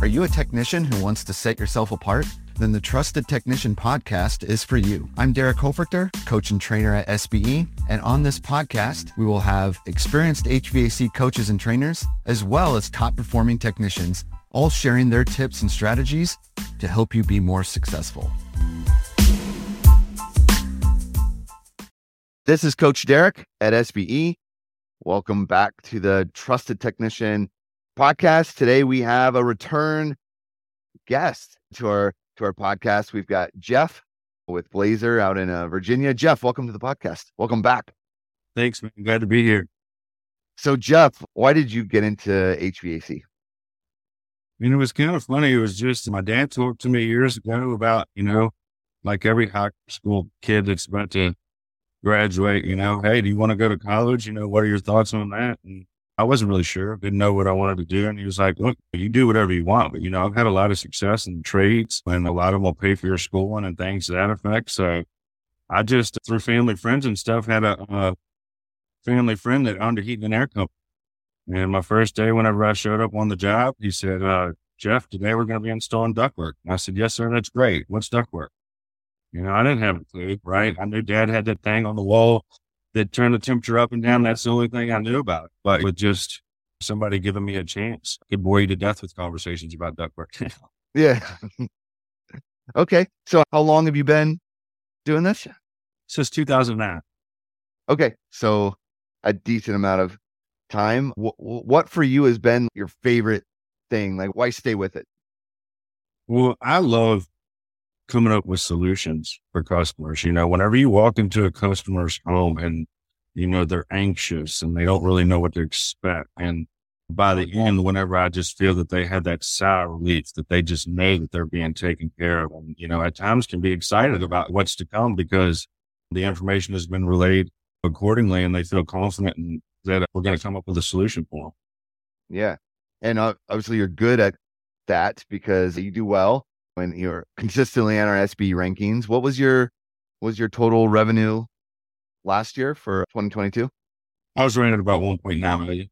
Are you a technician who wants to set yourself apart? Then the Trusted Technician podcast is for you. I'm Derek Hoferter, coach and trainer at SBE. And on this podcast, we will have experienced HVAC coaches and trainers, as well as top performing technicians, all sharing their tips and strategies to help you be more successful. This is Coach Derek at SBE. Welcome back to the Trusted Technician podcast. Today we have a return guest to our to our podcast. We've got Jeff with Blazer out in uh, Virginia. Jeff, welcome to the podcast. Welcome back. Thanks, man. Glad to be here. So, Jeff, why did you get into HVAC? I mean, it was kind of funny. It was just my dad talked to me years ago about, you know, like every high school kid that's about to graduate, you know, hey, do you want to go to college? You know, what are your thoughts on that? And I wasn't really sure, didn't know what I wanted to do. And he was like, look, you do whatever you want. But, you know, I've had a lot of success in trades and a lot of them will pay for your schooling and things to that effect. So I just, through family friends and stuff, had a, a family friend that owned a heating and air company. And my first day, whenever I showed up on the job, he said, uh, Jeff, today we're going to be installing ductwork. And I said, yes, sir. That's great. What's ductwork? You know, I didn't have a clue, right? I knew dad had that thing on the wall that turn the temperature up and down. That's the only thing I knew about. But with just somebody giving me a chance, I could bore you to death with conversations about ductwork. yeah. okay. So how long have you been doing this? Since 2009. Okay. So a decent amount of time. W- what for you has been your favorite thing? Like, why stay with it? Well, I love coming up with solutions for customers. You know, whenever you walk into a customer's home and, you know, they're anxious and they don't really know what to expect. And by the end, whenever I just feel that they have that sigh of relief, that they just know that they're being taken care of. And, you know, at times can be excited about what's to come because the information has been relayed accordingly and they feel confident in, that we're going to come up with a solution for them. Yeah. And uh, obviously you're good at that because you do well when you're consistently on our SBE rankings. What was your was your total revenue last year for 2022? I was running at about 1.9 million.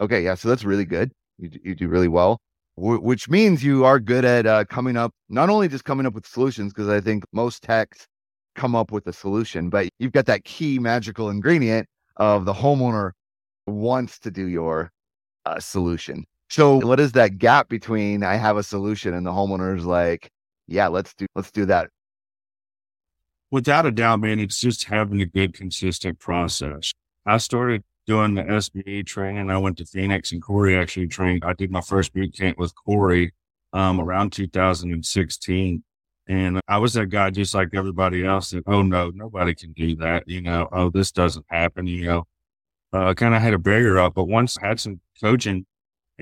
Okay, yeah, so that's really good. You you do really well, w- which means you are good at uh, coming up not only just coming up with solutions because I think most techs come up with a solution, but you've got that key magical ingredient of the homeowner wants to do your uh, solution. So what is that gap between I have a solution and the homeowner's like, yeah, let's do let's do that. Without a doubt, man, it's just having a good, consistent process. I started doing the SBE training. I went to Phoenix and Corey actually trained. I did my first boot camp with Corey um, around 2016. And I was that guy just like everybody else that, oh no, nobody can do that. You know, oh, this doesn't happen. You know, uh, I kind of had a barrier up, but once I had some coaching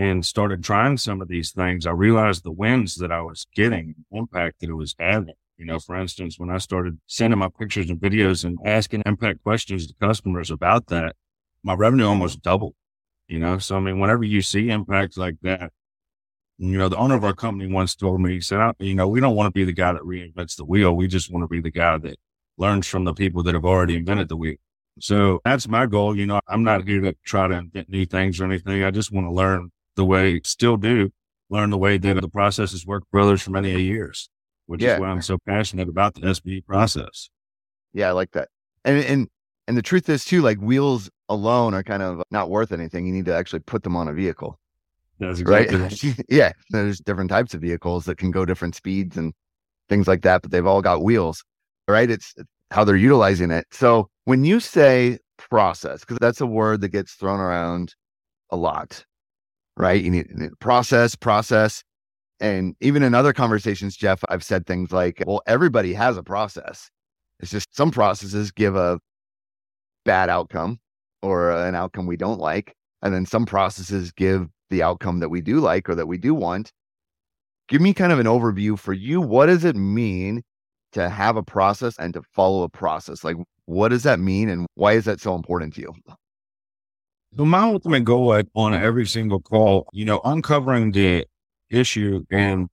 and started trying some of these things, I realized the wins that I was getting, impact that it was having. You know, for instance, when I started sending my pictures and videos and asking impact questions to customers about that, my revenue almost doubled. You know, so I mean, whenever you see impacts like that, you know, the owner of our company once told me, he said, you know, we don't want to be the guy that reinvents the wheel. We just want to be the guy that learns from the people that have already invented the wheel. So that's my goal. You know, I'm not here to try to invent new things or anything. I just want to learn the way, still do learn the way that the processes work for others for many years, which yeah. is why I'm so passionate about the SBE process. Yeah, I like that. And, and, and the truth is too, like wheels alone are kind of not worth anything. You need to actually put them on a vehicle. That's exactly right. yeah. There's different types of vehicles that can go different speeds and things like that, but they've all got wheels, right? It's how they're utilizing it. So when you say process, because that's a word that gets thrown around a lot, right? You need, you need process, process. And even in other conversations, Jeff, I've said things like, well, everybody has a process. It's just some processes give a bad outcome or an outcome we don't like. And then some processes give the outcome that we do like or that we do want. Give me kind of an overview for you. What does it mean to have a process and to follow a process? Like, what does that mean and why is that so important to you? So my ultimate goal on every single call, you know, uncovering the issue and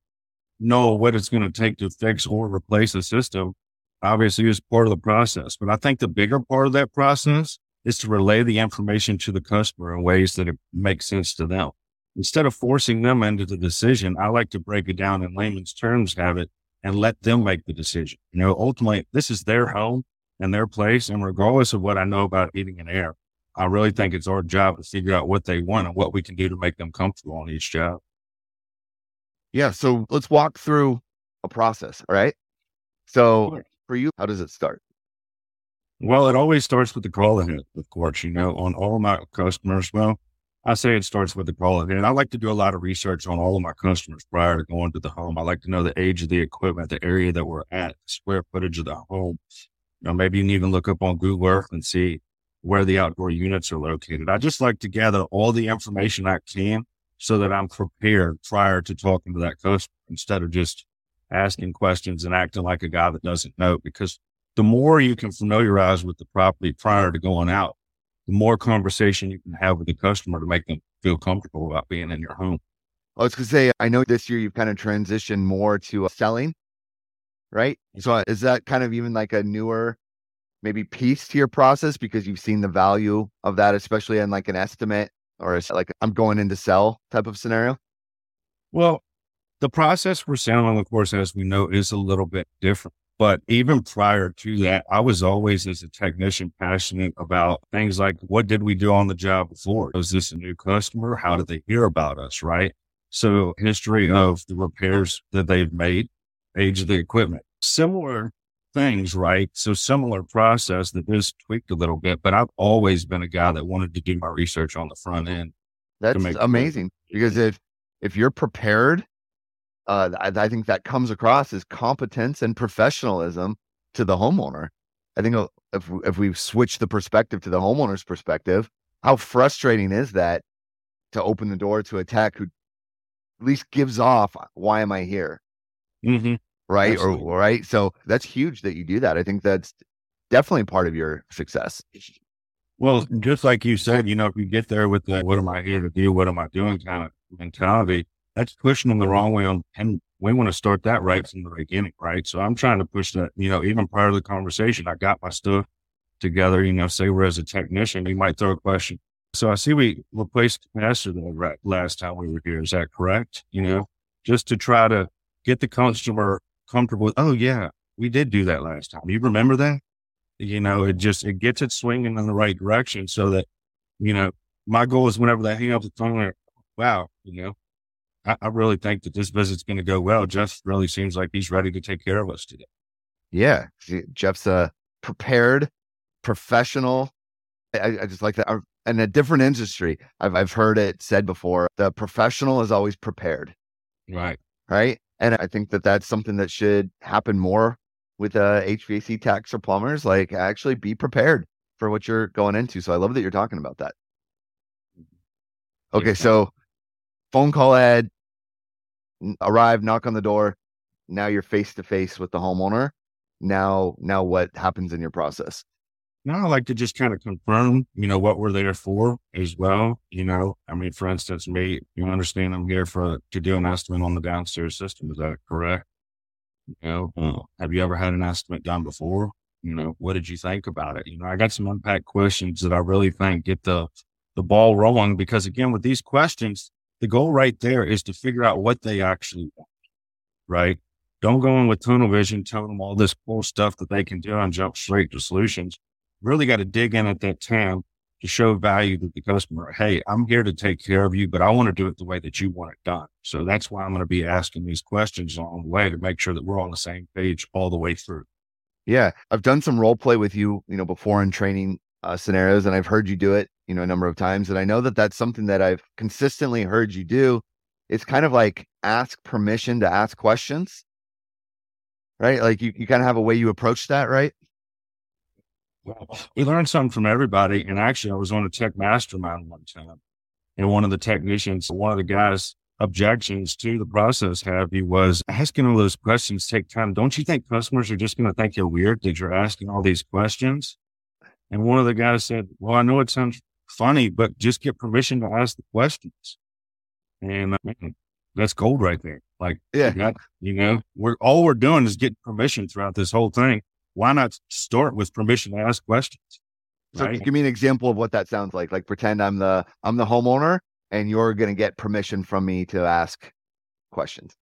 know what it's going to take to fix or replace the system, obviously is part of the process. But I think the bigger part of that process is to relay the information to the customer in ways that it makes sense to them. instead of forcing them into the decision, I like to break it down in layman's terms, have it and let them make the decision. You know, ultimately, this is their home and their place. And regardless of what I know about heating and air, I really think it's our job to figure out what they want and what we can do to make them comfortable on each job. Yeah. So let's walk through a process. All right. So for you, how does it start? Well, it always starts with the call ahead, of course, you know, on all my customers. Well, I say it starts with the call ahead. I like to do a lot of research on all of my customers prior to going to the home. I like to know the age of the equipment, the area that we're at, the square footage of the home. You know, maybe you can even look up on Google Earth and see where the outdoor units are located. I just like to gather all the information I can so that I'm prepared prior to talking to that customer instead of just asking questions and acting like a guy that doesn't know. Because the more you can familiarize with the property prior to going out, the more conversation you can have with the customer to make them feel comfortable about being in your home. I was going to say, I know this year you've kind of transitioned more to uh, selling, right? So uh, is that kind of even like a newer maybe piece to your process because you've seen the value of that, especially in like an estimate or like I'm going in to sell type of scenario? Well, the process for selling, of course, as we know, is a little bit different. But even prior to that, I was always, as a technician, passionate about things like what did we do on the job before? Was this a new customer? How did they hear about us? Right. So, history of the repairs that they've made, age of the equipment, similar things, right? So similar process that is tweaked a little bit, but I've always been a guy that wanted to do my research on the front end. That's amazing because if if you're prepared, uh, I, I, think that comes across as competence and professionalism to the homeowner. I think uh, if if we switch the perspective to the homeowner's perspective, how frustrating is that to open the door to a tech who at least gives off, "Why am I here?" Mm-hmm right? Absolutely. Or right. So that's huge that you do that. I think that's definitely part of your success. Well, just like you said, you know, if you get there with the "what am I here to do? What am I doing?" kind of mentality, that's pushing them the wrong way on. And we want to start that right from the beginning, right? So I'm trying to push that. You know, even prior to the conversation, I got my stuff together. You know, say we're as a technician, you might throw a question. So I see we replaced the master the last time we were here. Is that correct? You know, just to try to get the customer comfortable with, oh yeah, we did do that last time. You remember that? You know, it just, it gets it swinging in the right direction so that, you know, my goal is whenever they hang up the phone, like, wow, you know, I, I really think that this visit's going to go well. Jeff really seems like he's ready to take care of us today. Yeah. Jeff's a prepared professional. I, I just like that. Uh, in a different industry, I've, I've heard it said before the professional is always prepared. Right. Right. And I think that that's something that should happen more with uh, HVAC techs or plumbers. Like, actually be prepared for what you're going into. So I love that you're talking about that. Okay, so phone call ad, arrive, knock on the door. Now you're face to face with the homeowner. Now, now what happens in your process? Now I like to just kind of confirm, you know, what we're there for as well. You know, I mean, for instance, me, you understand I'm here for to do an estimate on the downstairs system. Is that correct? You know, uh, have you ever had an estimate done before? You know, what did you think about it? You know, I got some impact questions that I really think get the the ball rolling because again, with these questions, the goal right there is to figure out what they actually want. Right? Don't go in with tunnel vision, telling them all this cool stuff that they can do and jump straight to solutions really got to dig in at that time to show value to the customer. Hey, I'm here to take care of you, but I want to do it the way that you want it done. So that's why I'm going to be asking these questions along the way to make sure that we're on the same page all the way through. Yeah. I've done some role play with you, you know, before in training uh, scenarios, and I've heard you do it, you know, a number of times. And I know that that's something that I've consistently heard you do. It's kind of like ask permission to ask questions, right? Like you, you kind of have a way you approach that, right? We learned something from everybody. And actually, I was on a tech mastermind one time, and one of the technicians, one of the guys' objections to the process have you was asking all those questions take time. Don't you think customers are just going to think you're weird that you're asking all these questions? And one of the guys said, "Well, I know it sounds funny, but just get permission to ask the questions." And uh, man, that's gold right there. Like, yeah, you, got, you know, we're all we're doing is getting permission throughout this whole thing why not start with permission to ask questions? So right? give me an example of what that sounds like. Like pretend I'm the I'm the homeowner and you're going to get permission from me to ask questions.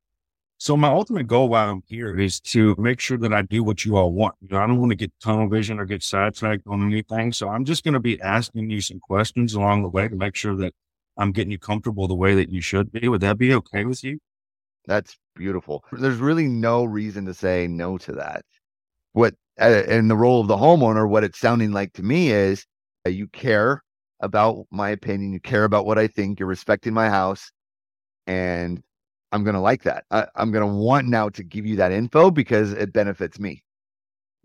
So my ultimate goal while I'm here is to make sure that I do what you all want. You know, I don't want to get tunnel vision or get sidetracked on anything. So I'm just going to be asking you some questions along the way to make sure that I'm getting you comfortable the way that you should be. Would that be okay with you? That's beautiful. There's really no reason to say no to that. What in the role of the homeowner, what it's sounding like to me is uh, you care about my opinion, you care about what I think, you're respecting my house, and I'm going to like that. I, I'm going to want now to give you that info because it benefits me.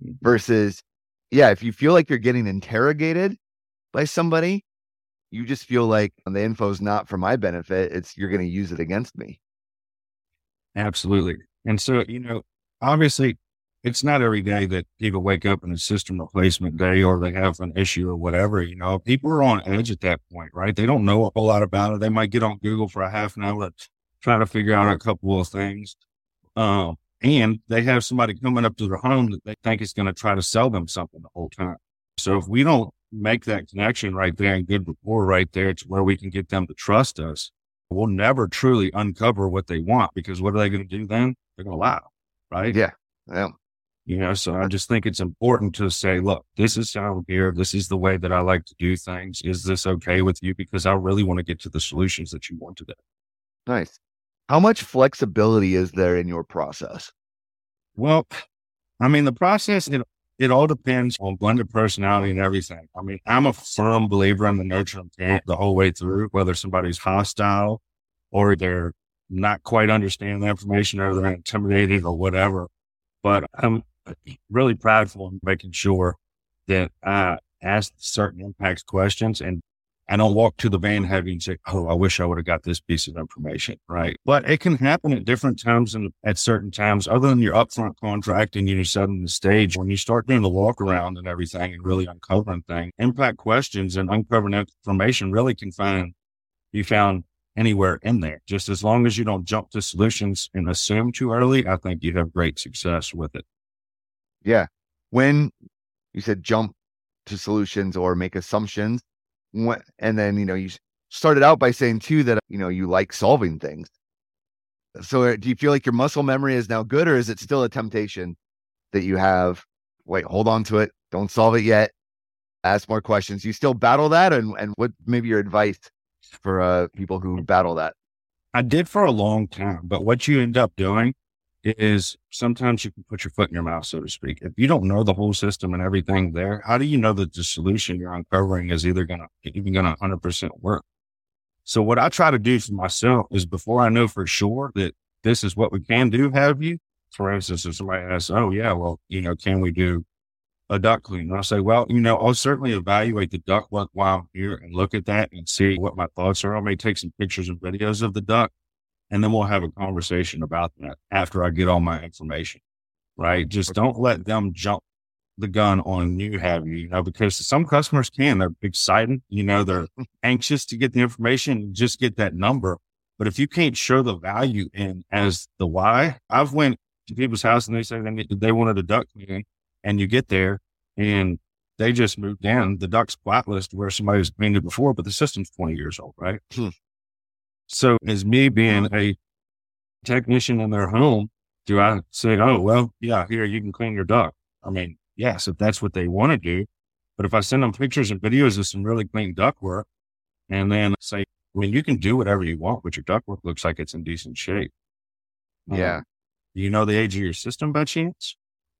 Mm-hmm. Versus, yeah, if you feel like you're getting interrogated by somebody, you just feel like the info is not for my benefit. It's you're going to use it against me. Absolutely. And so, you know, obviously, it's not every day that people wake up in a system replacement day or they have an issue or whatever. You know, people are on edge at that point, right? They don't know a whole lot about it. They might get on Google for a half an hour trying to figure out a couple of things. Um, and they have somebody coming up to their home that they think is going to try to sell them something the whole time. So if we don't make that connection right there and good rapport right there to where we can get them to trust us, we'll never truly uncover what they want because what are they going to do then? They're going to lie. Right. Yeah. Yeah. You know, so I just think it's important to say, look, this is how I'm here. This is the way that I like to do things. Is this okay with you? Because I really want to get to the solutions that you want today. Nice. How much flexibility is there in your process? Well, I mean, the process, it, it all depends on blended personality and everything. I mean, I'm a firm believer in the nurture the whole way through, whether somebody's hostile or they're not quite understanding the information or they're intimidated or whatever. But I'm Uh, really prideful in making sure that I ask certain impacts questions and I don't walk to the van having say, Oh, I wish I would have got this piece of information. Right. But it can happen at different times and at certain times, other than your upfront contract and you're setting the stage. When you start doing the walk around and everything and really uncovering things, impact questions and uncovering information really can find be found anywhere in there. Just as long as you don't jump to solutions and assume too early, I think you have great success with it. Yeah. When you said jump to solutions or make assumptions, and then you know you started out by saying too that you know you like solving things. So uh, do you feel like your muscle memory is now good or is it still a temptation that you have wait hold on to it. Don't solve it yet. Ask more questions. You still battle that? And, and what maybe your advice for uh, people who battle that? I did for a long time but what you end up doing is sometimes you can put your foot in your mouth, so to speak. If you don't know the whole system and everything there, how do you know that the solution you're uncovering is either going to even going to 100% work? So what I try to do for myself is before I know for sure that this is what we can do, have you? For instance, if somebody asks, oh yeah, well, you know, can we do a duct clean? And I'll say, well, you know, I'll certainly evaluate the duct work while I'm here and look at that and see what my thoughts are. I may take some pictures and videos of the duct and then we'll have a conversation about that after I get all my information. Right. Just don't let them jump the gun on you have you, you know, because some customers can, they're excited, you know, they're anxious to get the information just get that number. But if you can't show the value in as the why, I've went to people's house and they say they, they wanted a duct cleaning and you get there and they just moved in. The duct's spotless where somebody was cleaned it before, but the system's 20 years old, right? Hmm. So as me being a technician in their home, do I say, oh, well, yeah, here, you can clean your duct? I mean, yes, if that's what they want to do. But if I send them pictures and videos of some really clean duct work and then say, I mean, you can do whatever you want, but your duct work looks like it's in decent shape. Yeah. Um, you know the age of your system by chance?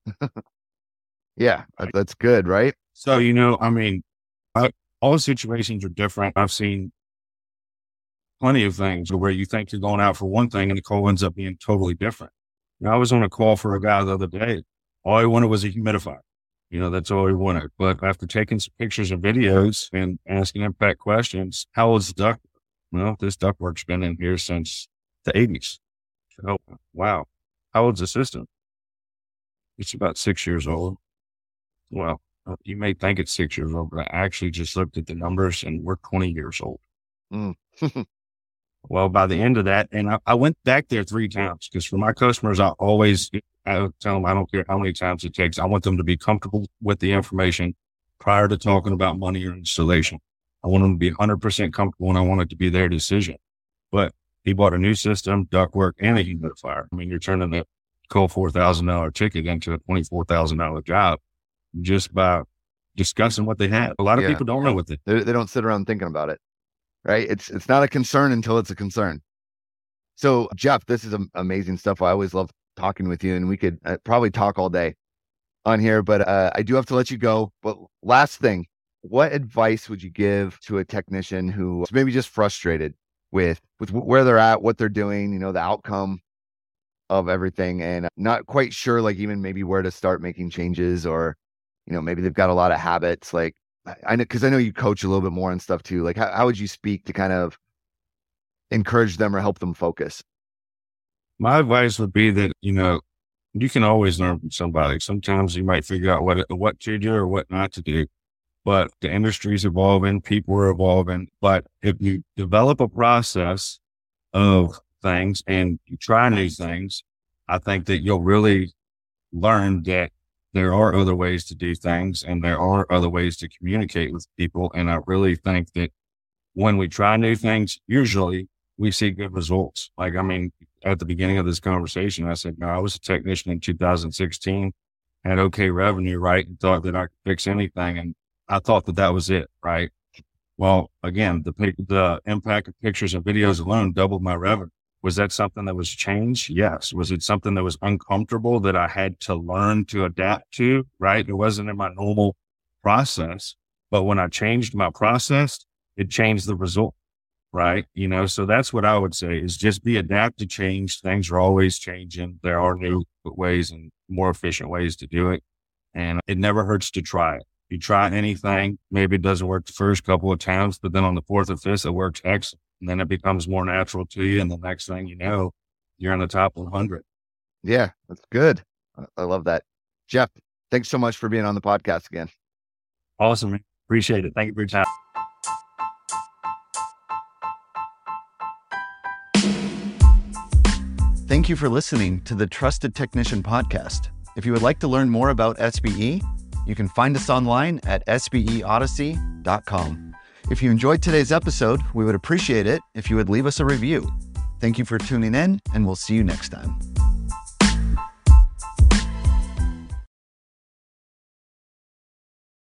yeah, that's good, right? So, you know, I mean, I, all situations are different. I've seen plenty of things where you think you're going out for one thing and the call ends up being totally different. You know, I was on a call for a guy the other day. All he wanted was a humidifier. You know, that's all he wanted. But after taking some pictures and videos and asking impact questions, how old's the duct? Well, this ductwork's been in here since the 80s. Oh, wow. How old's the system? It's about six years old. Well, uh, you may think it's six years old, but I actually just looked at the numbers and we're 20 years old. Mm. Well, by the end of that, and I, I went back there three times because for my customers, I always I tell them I don't care how many times it takes. I want them to be comfortable with the information prior to talking about money or installation. I want them to be 100% comfortable and I want it to be their decision. But he bought a new system, ductwork, and a humidifier. I mean, you're turning a cool $4,000 ticket into a $24,000 job just by discussing what they have. A lot of Yeah. people don't know what They, they don't sit around thinking about it, right? It's it's not a concern until it's a concern. So Jeff, this is am- amazing stuff. I always love talking with you, and we could uh, probably talk all day on here, but uh, I do have to let you go. But last thing, what advice would you give to a technician who is maybe just frustrated with with where they're at, what they're doing, you know, the outcome of everything, and not quite sure, like even maybe where to start making changes, or you know, maybe they've got a lot of habits, like I know because I know you coach a little bit more and stuff too. Like, how, how would you speak to kind of encourage them or help them focus? My advice would be that, you know, you can always learn from somebody. Sometimes you might figure out what, what to do or what not to do, but the industry's evolving, people are evolving. But if you develop a process of things and you try new things, I think that you'll really learn that there are other ways to do things and there are other ways to communicate with people. And I really think that when we try new things, usually we see good results. Like, I mean, at the beginning of this conversation, I said, no, I was a technician in 2016, had okay revenue, right? And thought that I could fix anything. And I thought that that was it, right? Well, again, the, the impact of pictures and videos alone doubled my revenue. Was that something that was changed? Yes. Was it something that was uncomfortable that I had to learn to adapt to? Right. It wasn't in my normal process, but when I changed my process, it changed the result. Right. You know, so that's what I would say is just be adapt to change. Things are always changing. There are new ways and more efficient ways to do it. And it never hurts to try it. You try anything, maybe it doesn't work the first couple of times, but then on the fourth or fifth, it works excellent. And then it becomes more natural to you. And the next thing you know, you're in the top 100. Yeah, that's good. I- I love that. Jeff, thanks so much for being on the podcast again. Awesome. Appreciate it. Thank you for your time. Thank you for listening to the Trusted Technician Podcast. If you would like to learn more about SBE, you can find us online at sbeodyssey.com. If you enjoyed today's episode, we would appreciate it if you would leave us a review. Thank you for tuning in, and we'll see you next time.